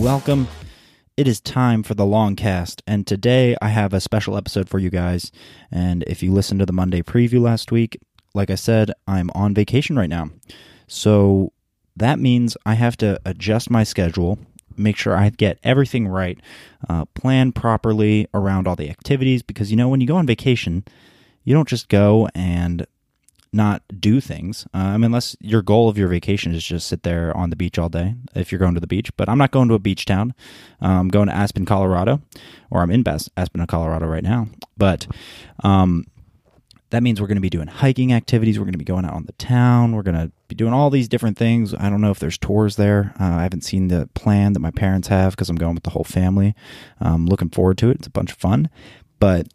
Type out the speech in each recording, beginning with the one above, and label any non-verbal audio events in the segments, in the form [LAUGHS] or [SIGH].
Welcome. It is time for the long cast, and today I have a special episode for you guys. And if you listened to the Monday preview last week, like I said, I'm on vacation right now. So that means I have to adjust my schedule, make sure I get everything right, uh, plan properly around all the activities, because you know, when you go on vacation, you don't just go and not do things. Uh, mean, unless your goal of your vacation is just sit there on the beach all day, if you're going to the beach. But I'm not going to a beach town. I'm going to Aspen, Colorado, or I'm in Bas- Aspen, Colorado right now. But um, that means we're going to be doing hiking activities. We're going to be going out on the town. We're going to be doing all these different things. I don't know if there's tours there. Uh, I haven't seen the plan that my parents have because I'm going with the whole family. I'm looking forward to it. It's a bunch of fun. But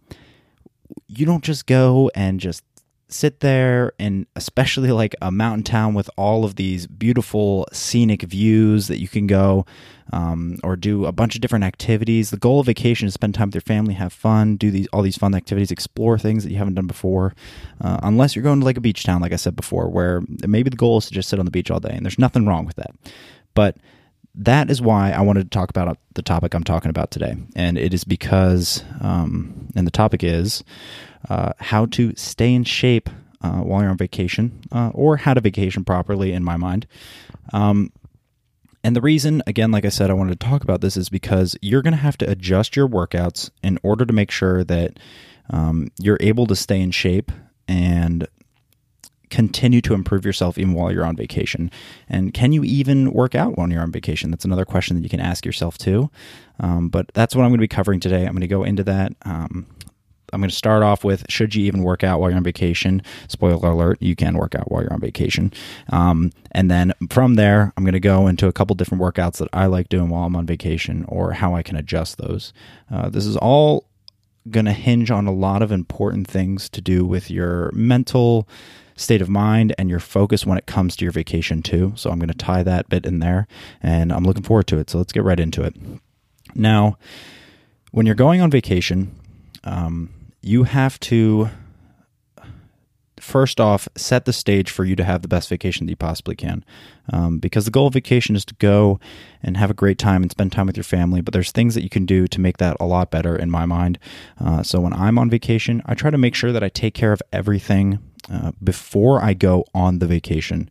you don't just go and just sit there and especially like a mountain town with all of these beautiful scenic views that you can go um, or do a bunch of different activities the goal of vacation is spend time with your family have fun do these all these fun activities explore things that you haven't done before uh, unless you're going to like a beach town like i said before where maybe the goal is to just sit on the beach all day and there's nothing wrong with that but that is why I wanted to talk about the topic I'm talking about today. And it is because, um, and the topic is uh, how to stay in shape uh, while you're on vacation, uh, or how to vacation properly, in my mind. Um, and the reason, again, like I said, I wanted to talk about this is because you're going to have to adjust your workouts in order to make sure that um, you're able to stay in shape and continue to improve yourself even while you're on vacation? And can you even work out when you're on vacation? That's another question that you can ask yourself too. Um, but that's what I'm going to be covering today. I'm going to go into that. Um, I'm going to start off with should you even work out while you're on vacation? Spoiler alert, you can work out while you're on vacation. Um, and then from there, I'm going to go into a couple different workouts that I like doing while I'm on vacation or how I can adjust those. Uh, this is all going to hinge on a lot of important things to do with your mental state of mind and your focus when it comes to your vacation too. So I'm going to tie that bit in there and I'm looking forward to it. So let's get right into it. Now, when you're going on vacation, um, you have to first off set the stage for you to have the best vacation that you possibly can um, because the goal of vacation is to go and have a great time and spend time with your family but there's things that you can do to make that a lot better in my mind uh, so when i'm on vacation i try to make sure that i take care of everything uh, before I go on the vacation.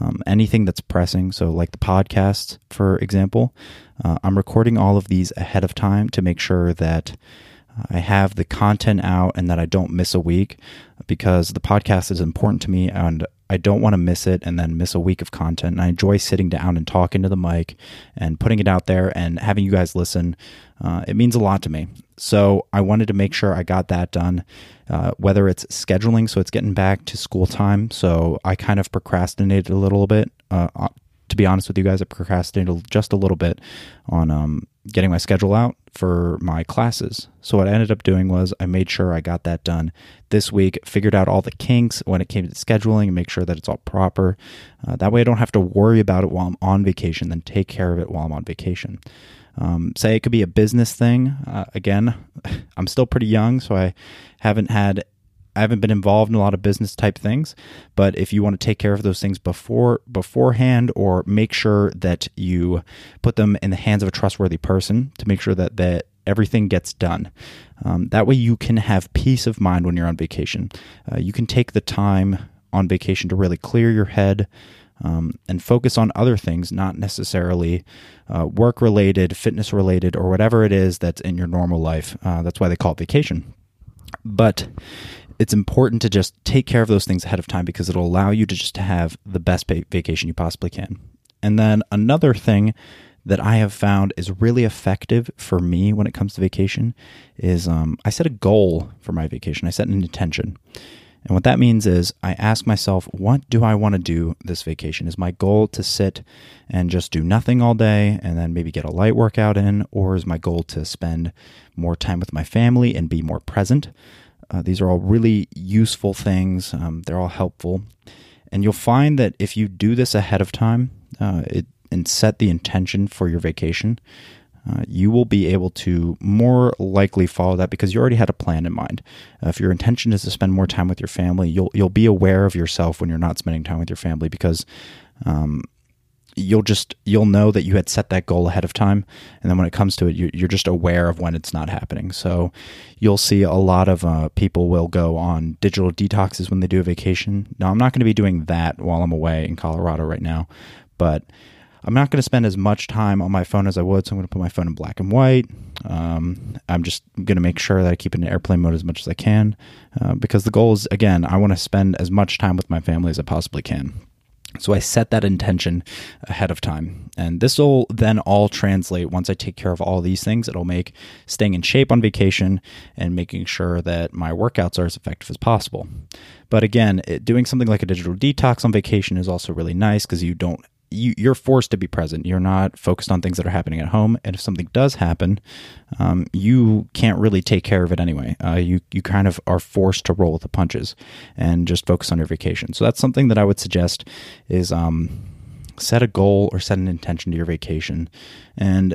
Um, anything that's pressing, so like the podcast, for example, uh, I'm recording all of these ahead of time to make sure that I have the content out and that I don't miss a week because the podcast is important to me and I don't want to miss it and then miss a week of content. And I enjoy sitting down and talking to the mic and putting it out there and having you guys listen. Uh, it means a lot to me. So I wanted to make sure I got that done, uh, whether it's scheduling, so it's getting back to school time. So I kind of procrastinated a little bit. Uh, to be honest with you guys, I procrastinated just a little bit on um, getting my schedule out for my classes. So what I ended up doing was I made sure I got that done this week, figured out all the kinks when it came to scheduling and make sure that it's all proper. Uh, that way I don't have to worry about it while I'm on vacation, then take care of it while I'm on vacation. Um, say it could be a business thing. Uh, again, [LAUGHS] I'm still pretty young, so I haven't had I haven't been involved in a lot of business type things, but if you want to take care of those things before beforehand or make sure that you put them in the hands of a trustworthy person to make sure that that everything gets done. Um, that way you can have peace of mind when you're on vacation. Uh, you can take the time on vacation to really clear your head, um, and focus on other things, not necessarily uh, work related, fitness related, or whatever it is that's in your normal life. Uh, that's why they call it vacation. But it's important to just take care of those things ahead of time because it'll allow you to just have the best vacation you possibly can. And then another thing that I have found is really effective for me when it comes to vacation is um, I set a goal for my vacation. I set an intention. And what that means is I ask myself, what do I want to do this vacation? Is my goal to sit and just do nothing all day and then maybe get a light workout in? Or is my goal to spend more time with my family and be more present? Uh, these are all really useful things. Um, they're all helpful. And you'll find that if you do this ahead of time uh, it, and set the intention for your vacation, uh, you will be able to more likely follow that because you already had a plan in mind. Uh, if your intention is to spend more time with your family, you'll you'll be aware of yourself when you're not spending time with your family because um, you'll just you'll know that you had set that goal ahead of time. And then when it comes to it you're just aware of when it's not happening. So you'll see a lot of uh, people will go on digital detoxes when they do a vacation. Now i'm not going to be doing that while i'm away in colorado right now but i'm not going to spend as much time on my phone as i would so i'm going to put my phone in black and white. Um, i'm just going to make sure that i keep it in airplane mode as much as i can uh, because the goal is again i want to spend as much time with my family as i possibly can so I set that intention ahead of time. And this will then all translate once I take care of all these things. It'll make staying in shape on vacation and making sure that my workouts are as effective as possible. But again, it, doing something like a digital detox on vacation is also really nice because you don't you, you're forced to be present. You're not focused on things that are happening at home. And if something does happen, um, you can't really take care of it anyway. Uh, you you kind of are forced to roll with the punches and just focus on your vacation. So that's something that I would suggest is um, set a goal or set an intention to your vacation, and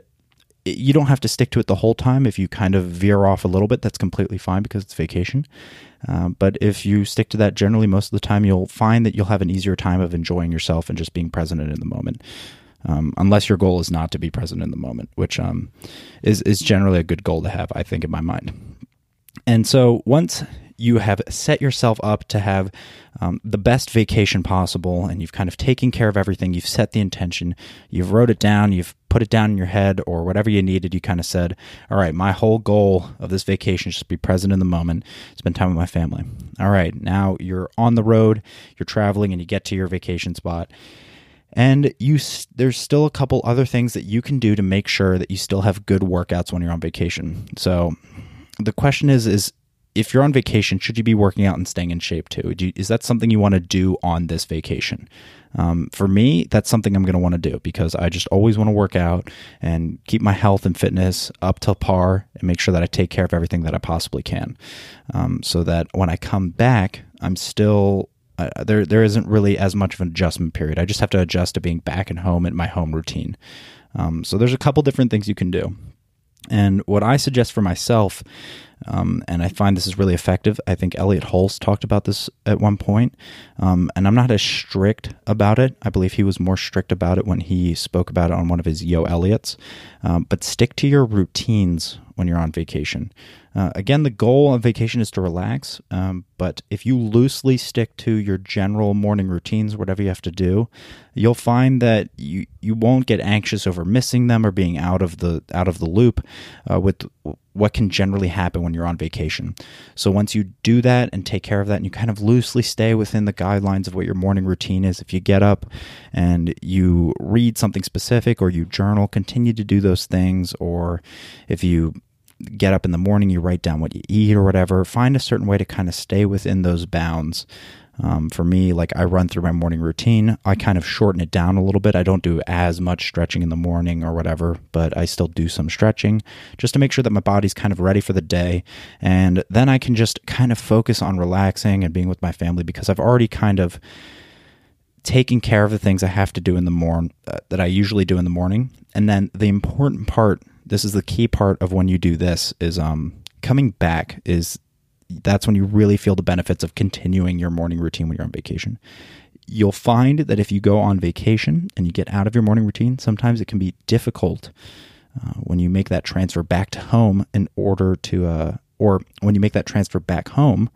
you don't have to stick to it the whole time. If you kind of veer off a little bit, that's completely fine because it's vacation. Uh, but if you stick to that generally most of the time, you'll find that you'll have an easier time of enjoying yourself and just being present in the moment. Um, unless your goal is not to be present in the moment, which um, is is generally a good goal to have, I think, in my mind. And so once you have set yourself up to have um, the best vacation possible and you've kind of taken care of everything you've set the intention you've wrote it down you've put it down in your head or whatever you needed you kind of said all right my whole goal of this vacation is just be present in the moment spend time with my family. All right now you're on the road you're traveling and you get to your vacation spot and you there's still a couple other things that you can do to make sure that you still have good workouts when you're on vacation. So the question is is if you're on vacation, should you be working out and staying in shape too? You, is that something you want to do on this vacation? Um, for me, that's something I'm going to want to do because I just always want to work out and keep my health and fitness up to par and make sure that I take care of everything that I possibly can, um, so that when I come back, I'm still uh, there. There isn't really as much of an adjustment period. I just have to adjust to being back at home in my home routine. Um, so there's a couple different things you can do. And what I suggest for myself um, and I find this is really effective. I think Elliott Hulse talked about this at one point, um, and I'm not as strict about it. I believe he was more strict about it when he spoke about it on one of his Yo Elliotts. Um, but stick to your routines when you're on vacation. Uh, again, the goal of vacation is to relax, um, but if you loosely stick to your general morning routines, whatever you have to do, you'll find that you you won't get anxious over missing them or being out of the out of the loop uh, with what can generally happen when you're on vacation. So once you do that and take care of that and you kind of loosely stay within the guidelines of what your morning routine is, if you get up and you read something specific or you journal, continue to do those things or if you get up in the morning, you write down what you eat or whatever, find a certain way to kind of stay within those bounds um, for me, like I run through my morning routine, I kind of shorten it down a little bit. I don't do as much stretching in the morning or whatever, but I still do some stretching just to make sure that my body's kind of ready for the day. And then I can just kind of focus on relaxing and being with my family because I've already kind of taken care of the things I have to do in the morning uh, that I usually do in the morning. And then the important part, this is the key part of when you do this, is um, coming back is that's when you really feel the benefits of continuing your morning routine when you're on vacation. You'll find that if you go on vacation and you get out of your morning routine, sometimes it can be difficult uh, when you make that transfer back to home in order to, uh, or when you make that transfer back home,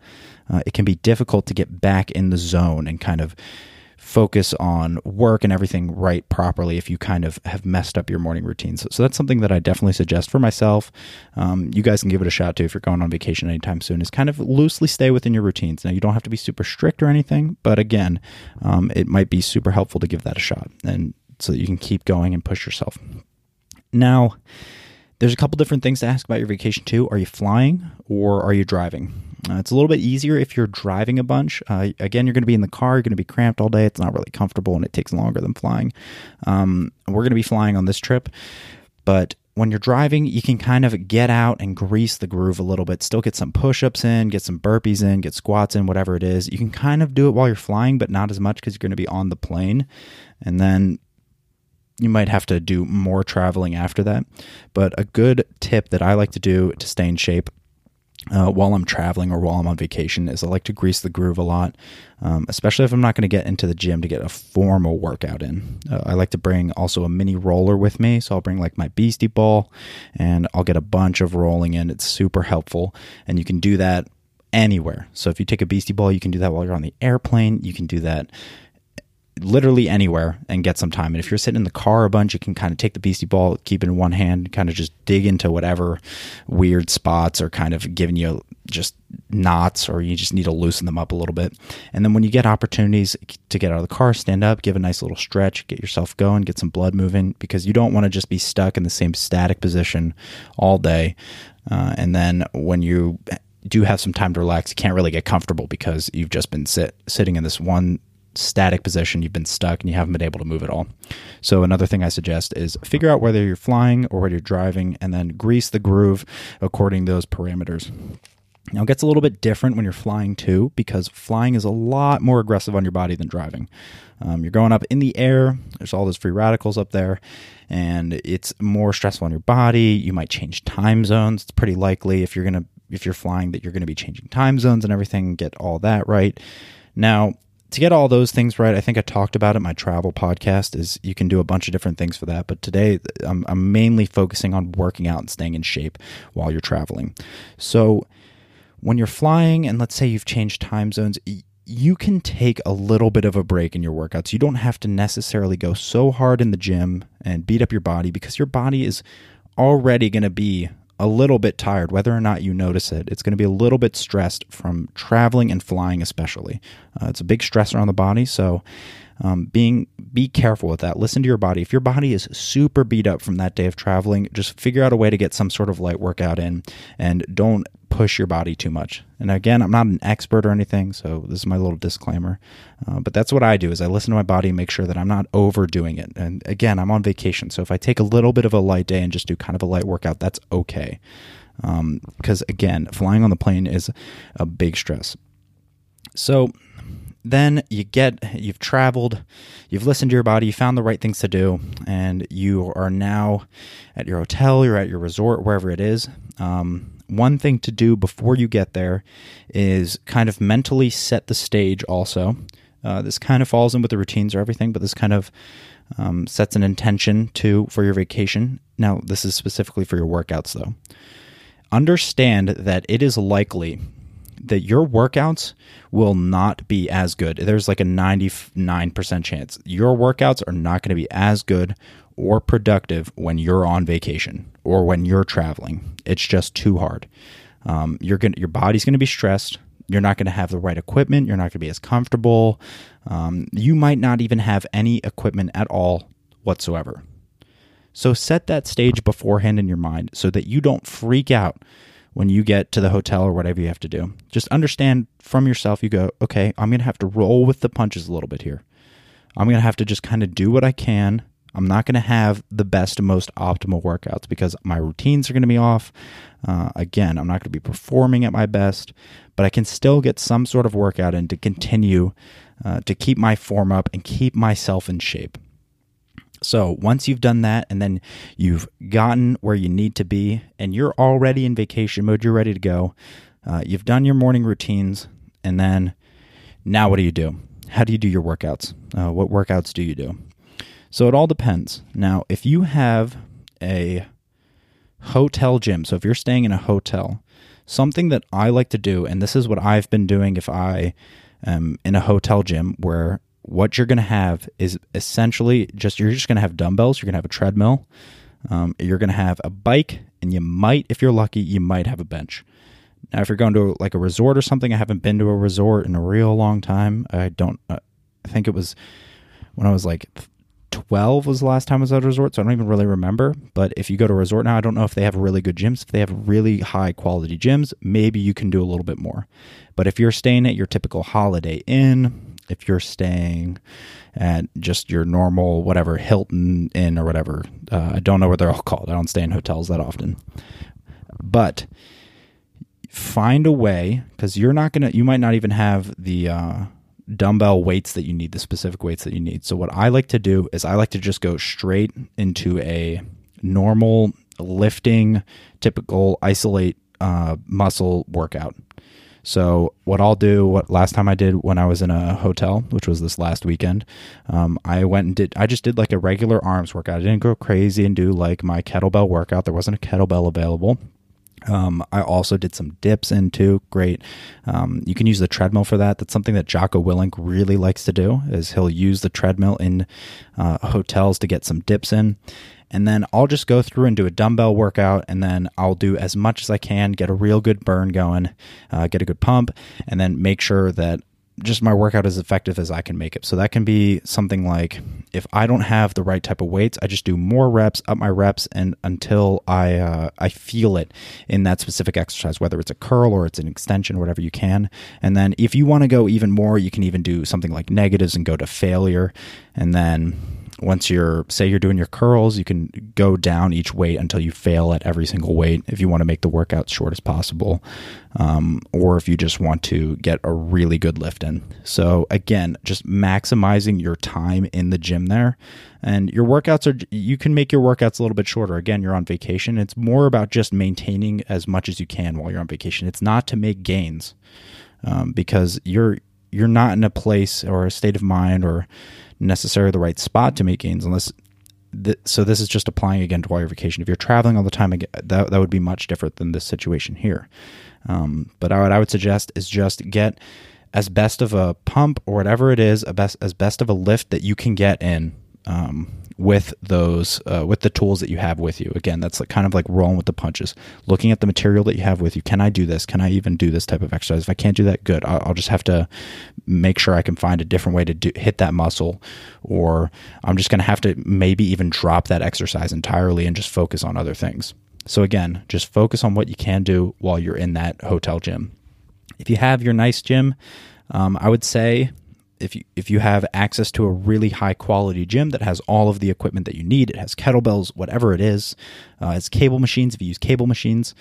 uh, it can be difficult to get back in the zone and kind of focus on work and everything right properly if you kind of have messed up your morning routine. So, so that's something that I definitely suggest for myself. Um, you guys can give it a shot too if you're going on vacation anytime soon. Is kind of loosely stay within your routines. Now you don't have to be super strict or anything, but again, um, it might be super helpful to give that a shot and so that you can keep going and push yourself. Now, there's a couple different things to ask about your vacation too. Are you flying or are you driving? Uh, it's a little bit easier if you're driving a bunch. Uh, again, you're going to be in the car, you're going to be cramped all day. It's not really comfortable and it takes longer than flying. Um, we're going to be flying on this trip, but when you're driving, you can kind of get out and grease the groove a little bit. Still get some push ups in, get some burpees in, get squats in, whatever it is. You can kind of do it while you're flying, but not as much because you're going to be on the plane. And then you might have to do more traveling after that. But a good tip that I like to do to stay in shape uh, while I'm traveling or while I'm on vacation is I like to grease the groove a lot, um, especially if I'm not going to get into the gym to get a formal workout in. Uh, I like to bring also a mini roller with me. So I'll bring like my Beastie Ball and I'll get a bunch of rolling in. It's super helpful. And you can do that anywhere. So if you take a Beastie Ball, you can do that while you're on the airplane. You can do that literally anywhere and get some time. And if you're sitting in the car a bunch, you can kind of take the beastie ball, keep it in one hand, kind of just dig into whatever weird spots are kind of giving you just knots or you just need to loosen them up a little bit. And then when you get opportunities to get out of the car, stand up, give a nice little stretch, get yourself going, get some blood moving because you don't want to just be stuck in the same static position all day. Uh, and then when you do have some time to relax, you can't really get comfortable because you've just been sit, sitting in this one static position, you've been stuck and you haven't been able to move at all. So, another thing I suggest is figure out whether you're flying or whether you're driving and then grease the groove according to those parameters. Now, it gets a little bit different when you're flying too, because flying is a lot more aggressive on your body than driving. Um, you're going up in the air, there's all those free radicals up there, and it's more stressful on your body. You might change time zones. It's pretty likely if you're going to if you're flying that you're going to be changing time zones and everything, get all that right. Now, to get all those things right, I think I talked about it. My travel podcast is you can do a bunch of different things for that, but today I'm, I'm mainly focusing on working out and staying in shape while you're traveling. So when you're flying, and let's say you've changed time zones, you can take a little bit of a break in your workouts. You don't have to necessarily go so hard in the gym and beat up your body because your body is already going to be a little bit tired, whether or not you notice it. It's going to be a little bit stressed from traveling and flying, especially. Uh, it's a big stressor on the body, so um, being be careful with that. Listen to your body. If your body is super beat up from that day of traveling, just figure out a way to get some sort of light workout in, and don't push your body too much. And again, I'm not an expert or anything, so this is my little disclaimer. Uh, but that's what I do: is I listen to my body and make sure that I'm not overdoing it. And again, I'm on vacation, so if I take a little bit of a light day and just do kind of a light workout, that's okay. Because um, again, flying on the plane is a big stress. So then you get you've traveled you've listened to your body you found the right things to do and you are now at your hotel you're at your resort wherever it is um, one thing to do before you get there is kind of mentally set the stage also. Uh, this kind of falls in with the routines or everything but this kind of um, sets an intention to for your vacation. Now this is specifically for your workouts though. Understand that it is likely that your workouts will not be as good. There's like a 99% chance your workouts are not going to be as good or productive when you're on vacation or when you're traveling. It's just too hard. Um, you're gonna, your body's going to be stressed. You're not going to have the right equipment. You're not going to be as comfortable. Um, you might not even have any equipment at all whatsoever. So set that stage beforehand in your mind so that you don't freak out when you get to the hotel or whatever you have to do. Just understand from yourself, you go, okay, I'm going to have to roll with the punches a little bit here. I'm going to have to just kind of do what I can. I'm not going to have the best most optimal workouts because my routines are going to be off. Uh, again, I'm not going to be performing at my best, but I can still get some sort of workout in to continue uh, to keep my form up and keep myself in shape. So once you've done that and then you've gotten where you need to be and you're already in vacation mode, you're ready to go. Uh, you've done your morning routines and then now what do you do? How do you do your workouts? Uh, what workouts do you do? So it all depends. Now, if you have a hotel gym, so if you're staying in a hotel, something that I like to do, and this is what I've been doing if I am in a hotel gym where what you're going to have is essentially just you're just going to have dumbbells. You're going to have a treadmill. Um, you're going to have a bike, and you might, if you're lucky, you might have a bench. Now, if you're going to like a resort or something, I haven't been to a resort in a real long time. I don't. Uh, I think it was when I was like 12 was the last time I was at a resort, so I don't even really remember. But if you go to a resort now, I don't know if they have really good gyms. If they have really high quality gyms, maybe you can do a little bit more. But if you're staying at your typical Holiday Inn, if you're staying at just your normal whatever Hilton Inn or whatever. Uh, I don't know what they're all [LAUGHS] called. I don't stay in hotels that often, but find a way because you're not gonna. You might not even have the. Uh, dumbbell weights that you need, the specific weights that you need. So, what I like to do is I like to just go straight into a normal lifting, typical isolate uh, muscle workout. So what I'll do, what last time I did when I was in a hotel, which was this last weekend, um, I went and did. I just did like a regular arms workout. I didn't go crazy and do like my kettlebell workout. There wasn't a kettlebell available. Um, I also did some dips in too. Great. Um, you can use the treadmill for that. That's something that Jocko Willink really likes to do. Is he'll use the treadmill in uh, hotels to get some dips in, and then I'll just go through and do a dumbbell workout, and then I'll do as much as I can, get a real good burn going, uh, get a good pump, and then make sure that just my workout as effective as I can make it. So that can be something like if I don't have the right type of weights, I just do more reps, up my reps, and until I uh, I feel it in that specific exercise, whether it's a curl or it's an extension, whatever you can. And then if you want to go even more, you can even do something like negatives and go to failure, and then once you're say you're doing your curls you can go down each weight until you fail at every single weight if you want to make the workout short as possible um, or if you just want to get a really good lift in. So again just maximizing your time in the gym there. And your workouts are you can make your workouts a little bit shorter. Again you're on vacation. It's more about just maintaining as much as you can while you're on vacation. It's not to make gains um, because you're you're not in a place or a state of mind or necessarily the right spot to make gains unless th- so this is just applying again to your vacation if you're traveling all the time that, that would be much different than this situation here. Um, but what i would suggest is just get as best of a pump or whatever it is a best as best of a lift that you can get in um, with those uh, with the tools that you have with you. Again that's like kind of like rolling with the punches. Looking at the material that you have with you. Can i do this? Can i even do this type of exercise? If i can't do that good. I'll, I'll just have to make sure i can find a different way to do, hit that muscle or i'm just going to have to maybe even drop that exercise entirely and just focus on other things. So again just focus on what you can do while you're in that hotel gym. If you have your nice gym um, i would say if you if you have access to a really high quality gym that has all of the equipment that you need, it has kettlebells, whatever it is, uh, it's cable machines. If you use cable machines,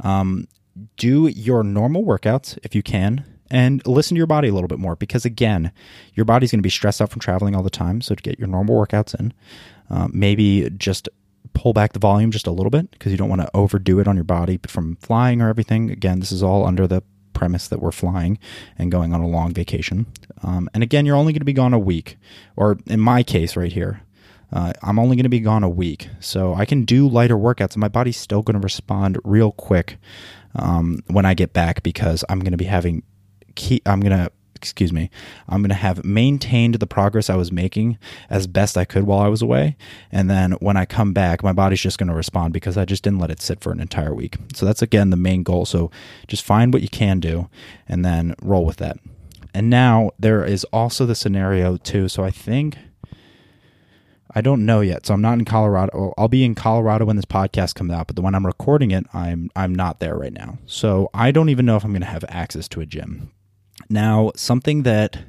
um, do your normal workouts if you can, and listen to your body a little bit more because again, your body's going to be stressed out from traveling all the time. So to get your normal workouts in, uh, maybe just pull back the volume just a little bit because you don't want to overdo it on your body from flying or everything. Again, this is all under the premise that we're flying and going on a long vacation. Um, and again, you're only going to be gone a week, or in my case, right here, uh, I'm only going to be gone a week. So I can do lighter workouts, and my body's still going to respond real quick um, when I get back because I'm going to be having key. I'm going to excuse me, I'm going to have maintained the progress I was making as best I could while I was away. And then when I come back, my body's just going to respond because I just didn't let it sit for an entire week. So that's again the main goal. So just find what you can do and then roll with that. And now there is also the scenario too. So I think. I don't know yet, so I'm not in Colorado. I'll be in Colorado when this podcast comes out, but the one I'm recording it, I'm I'm not there right now. So I don't even know if I'm going to have access to a gym. Now, something that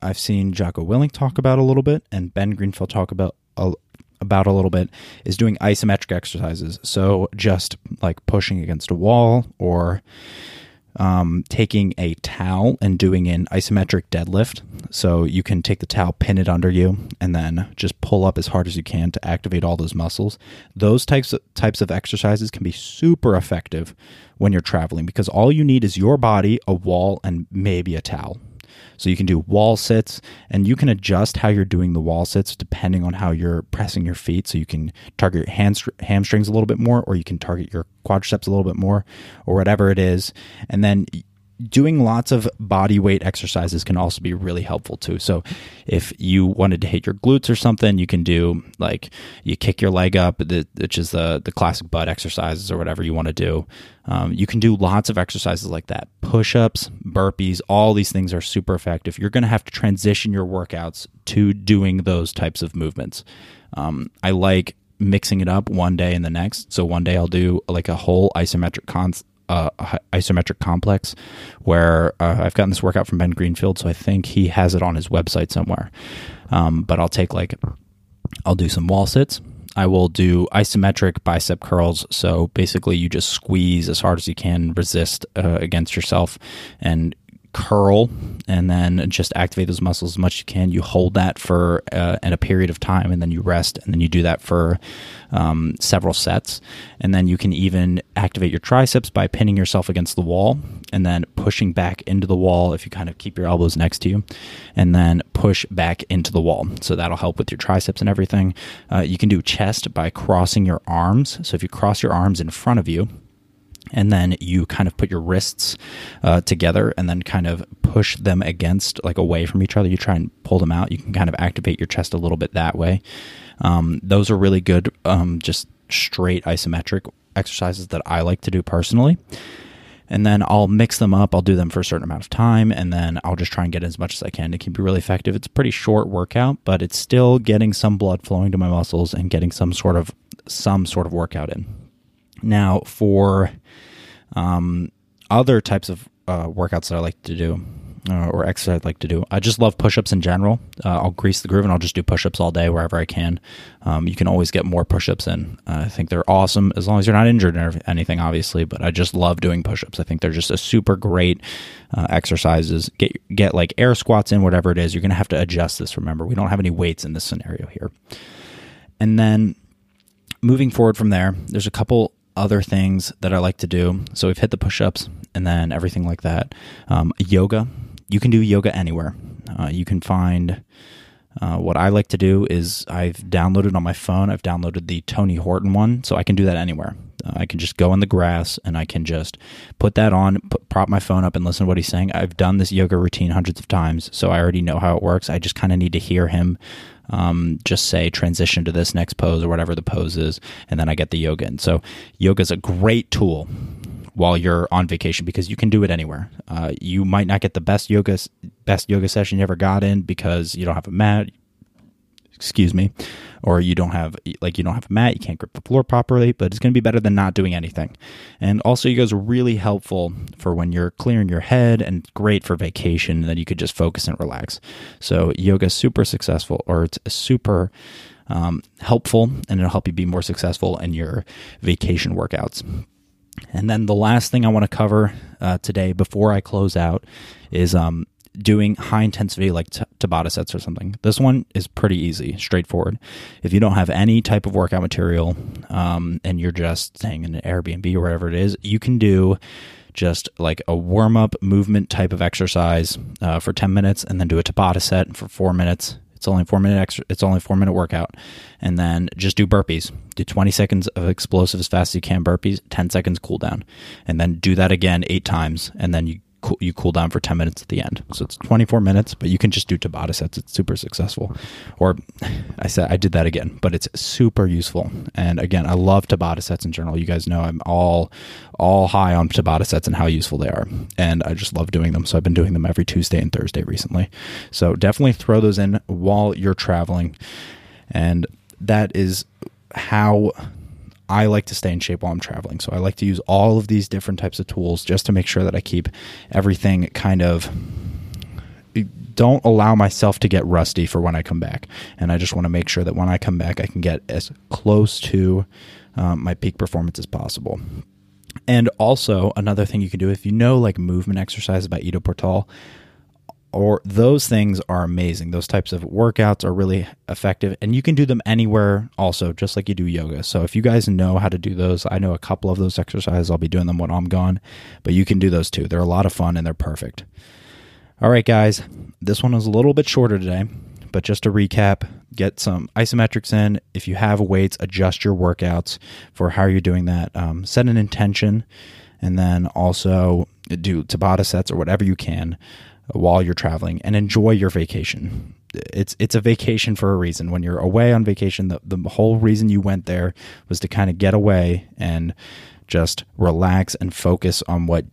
I've seen Jocko Willink talk about a little bit and Ben Greenfield talk about a, about a little bit is doing isometric exercises. So just like pushing against a wall or um, taking a towel and doing an isometric deadlift. So you can take the towel, pin it under you, and then just pull up as hard as you can to activate all those muscles. Those types of, types of exercises can be super effective when you're traveling because all you need is your body, a wall, and maybe a towel. So you can do wall sits and you can adjust how you're doing the wall sits depending on how you're pressing your feet. So you can target your hamstrings a little bit more, or you can target your quadriceps a little bit more, or whatever it is. And then doing lots of body weight exercises can also be really helpful too. So, if you wanted to hit your glutes or something, you can do like you kick your leg up, which is the the classic butt exercises or whatever you want to do. Um, you can do lots of exercises like that, push ups, burpees. All these things are super effective. You're going to have to transition your workouts to doing those types of movements. Um, I like mixing it up one day and the next. So one day I'll do like a whole isometric cons- isometric complex where uh, I've gotten this workout from Ben Greenfield, so I think he has it on his website somewhere. Um, but I'll take like, I'll do some wall sits. I will do isometric bicep curls. So basically, you just squeeze as hard as you can, resist uh, against yourself, and curl and then just activate those muscles as much as you can. You hold that for uh, in a period of time, and then you rest, and then you do that for um, several sets, and then you can even activate your triceps by pinning yourself against the wall, and then pushing back into the wall if you kind of keep your elbows next to you, and then push back into the wall. So that'll help with your triceps and everything. Uh, you can do chest by crossing your arms. So if you cross your arms in front of you and then you kind of put your wrists uh, together and then kind of push them against like away from each other you try and pull them out you can kind of activate your chest a little bit that way um, those are really good um, just straight isometric exercises that i like to do personally and then I'll mix them up. I'll do them for a certain amount of time, and then I'll just try and get as much as I can It can be really effective. It's a pretty short workout, but it's still getting some blood flowing to my muscles and getting some sort of some sort of workout in. Now, for um, other types of uh, workouts that I like to do, uh, or exercise I'd like to do, I just love push ups in general. Uh, I'll grease the groove and I'll just do push ups all day wherever I can. Um, you can always get more push ups in. I think they're awesome as long as you're not injured or anything, obviously. But I just love doing push ups. I think they're just a super great uh, exercises. Get get like air squats in, whatever it is. You're going to have to adjust this. Remember, we don't have any weights in this scenario here. And then moving forward from there, there's a couple other things that I like to do. So we've hit the push ups and then everything like that. Um, yoga, you can do yoga anywhere. Uh, you can find. Uh, what I like to do is I've downloaded on my phone. I've downloaded the Tony Horton one, so I can do that anywhere. Uh, I can just go in the grass and I can just put that on, put, prop my phone up, and listen to what he's saying. I've done this yoga routine hundreds of times, so I already know how it works. I just kind of need to hear him um, just say transition to this next pose or whatever the pose is, and then I get the yoga in. So yoga is a great tool while you're on vacation because you can do it anywhere. Uh, you might not get the best yoga best yoga session you ever got in because you don't have a mat, excuse me, or you don't have like you don't have a mat, you can't grip the floor properly, but it's going to be better than not doing anything. And also you guys are really helpful for when you're clearing your head and great for vacation then you could just focus and relax. So yoga is super successful or it's super um, helpful and it'll help you be more successful in your vacation workouts. And then the last thing I want to cover uh, today before I close out is um, doing high intensity like t- Tabata sets or something. This one is pretty easy, straightforward. If you don't have any type of workout material um, and you're just staying in an Airbnb or whatever it is, you can do just like a warm up movement type of exercise uh, for 10 minutes and then do a Tabata set for four minutes. It's only four minute extra, it's only four minute workout, and then just do burpees. Do 20 seconds of explosive as fast as you can burpees, 10 seconds cool down, and then do that again eight times, and then you you cool down for 10 minutes at the end. So it's 24 minutes, but you can just do Tabata sets. It's super successful. Or I said I did that again, but it's super useful. And again, I love Tabata sets in general. You guys know I'm all all high on Tabata sets and how useful they are. And I just love doing them. So I've been doing them every Tuesday and Thursday recently. So definitely throw those in while you're traveling. And that is how I like to stay in shape while I'm traveling. So I like to use all of these different types of tools just to make sure that I keep everything kind of don't allow myself to get rusty for when I come back. And I just want to make sure that when I come back, I can get as close to um, my peak performance as possible. And also, another thing you can do if you know like movement exercises by Ido Portal, or those things are amazing. Those types of workouts are really effective and you can do them anywhere also, just like you do yoga. So if you guys know how to do those, I know a couple of those exercises. I'll be doing them when I'm gone, but you can do those too. They're a lot of fun and they're perfect. All right, guys, this one was a little bit shorter today, but just to recap, get some isometrics in. If you have weights, adjust your workouts for how you're doing that. Um, set an intention and then also do Tabata sets or whatever you can while you're traveling and enjoy your vacation. It's it's a vacation for a reason. When you're away on vacation, the, the whole reason you went there was to kind of get away and just relax and focus on what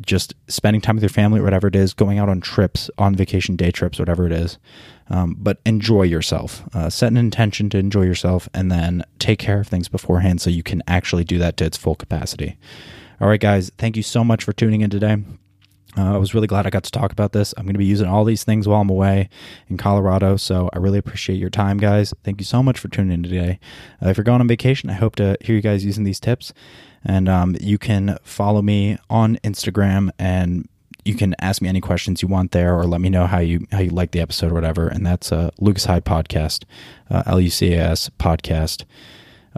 just spending time with your family, or whatever it is, going out on trips, on vacation, day trips, whatever it is. Um, but enjoy yourself. Uh, set an intention to enjoy yourself and then take care of things beforehand so you can actually do that to its full capacity. All right, guys, thank you so much for tuning in today. Uh, I was really glad I got to talk about this. I'm going to be using all these things while I'm away in Colorado. So I really appreciate your time, guys. Thank you so much for tuning in today. Uh, if you're going on vacation, I hope to hear you guys using these tips. And um, you can follow me on Instagram and you can ask me any questions you want there, or let me know how you how you like the episode or whatever. And that's uh, Lucas Heyde podcast, uh, L U C A S podcast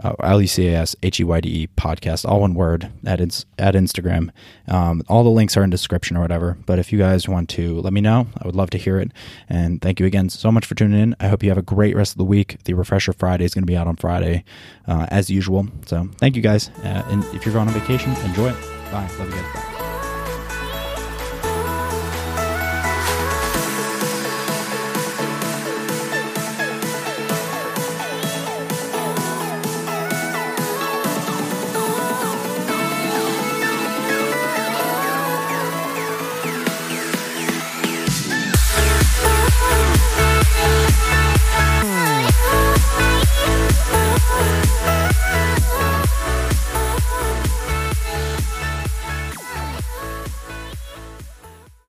uh, L E C A S H E Y D E podcast, all one word at ins- at Instagram. Um, all the links are in description or whatever. But if you guys want to let me know, I would love to hear it. And thank you again so much for tuning in. I hope you have a great rest of the week. The Refresher Friday is going to be out on Friday, uh, as usual. So thank you guys. Uh, and if you're going on vacation, enjoy it. Bye. Love you guys. Bye.